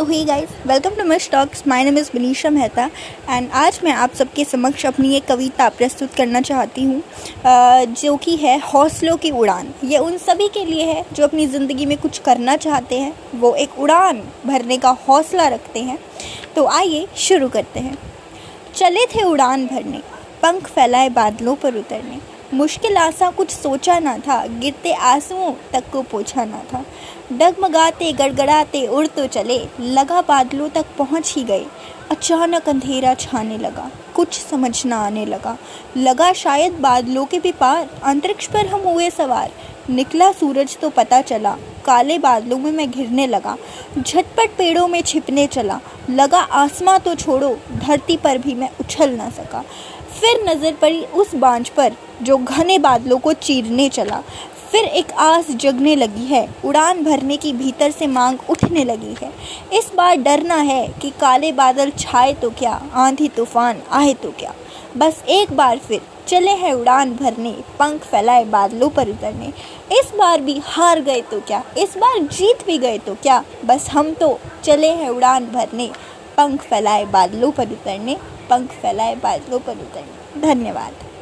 So hi guys welcome to my stocks my name is Banisha Mehta and आज मैं आप सबके समक्ष अपनी एक कविता प्रस्तुत करना चाहती हूँ जो कि है हौसलों की उड़ान। ये उन सभी के लिए है जो अपनी ज़िंदगी में कुछ करना चाहते हैं। वो एक उड़ान भरने का हौसला रखते हैं। तो आइए शुरू करते हैं। चले थे उड़ान भरने, पंख फैलाए बादलों पर उतरने। मुश्किल आसा, कुछ सोचा ना था। गिरते आंसुओं तक को पोछा ना था। डगमगाते, गड़गड़ाते, उड़ तो चले। लगा बादलों तक पहुँच ही गए। अचानक अंधेरा छाने लगा। कुछ समझ ना आने लगा। लगा शायद बादलों के भी पार। अंतरिक्ष पर हम हुए सवार। निकला सूरज तो पता चला। काले बादलों में मैं घिरने लगा। झटपट पेड़ों में छिपने चला। लगा आसमां तो छोड़ो। धरती पर भी मैं उछल ना सका। फिर नज़र पड़ी उस बांझ पर, जो घने बादलों को चीरने चला। फिर एक आस जगने लगी है। उड़ान भरने की भीतर से मांग उठने लगी है। इस बार डरना है कि काले बादल छाए तो क्या, आंधी तूफ़ान आए तो क्या। बस एक बार फिर चले हैं उड़ान भरने, पंख फैलाए बादलों पर उतरने। इस बार भी हार गए तो क्या, इस बार जीत भी गए तो क्या। बस हम तो चले हैं उड़ान भरने, पंख फैलाए बादलों पर उतरने। पंख फैलाए बादलों पर उतरे। धन्यवाद।